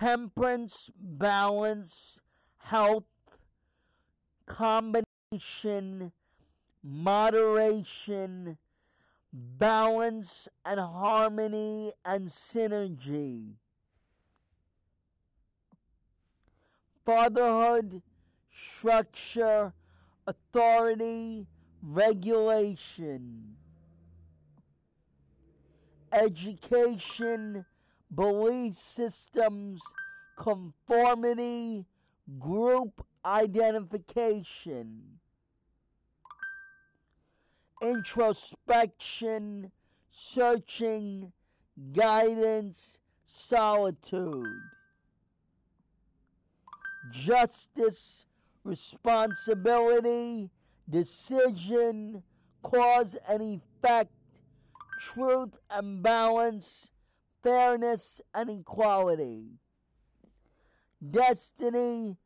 temperance, balance, health, combination, moderation, balance and harmony and synergy. Fatherhood, structure, authority, regulation. Education, belief systems, conformity, group identification introspection, searching, guidance, solitude. Justice, responsibility, decision, cause and effect, truth and balance, fairness and equality. Destiny,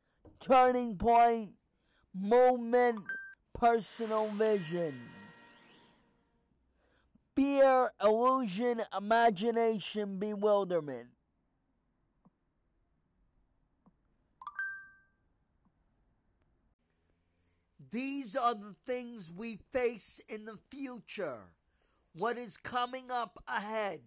turning point, moment, personal vision fear, illusion, imagination, bewilderment. These are the things we face in the future. What is coming up ahead.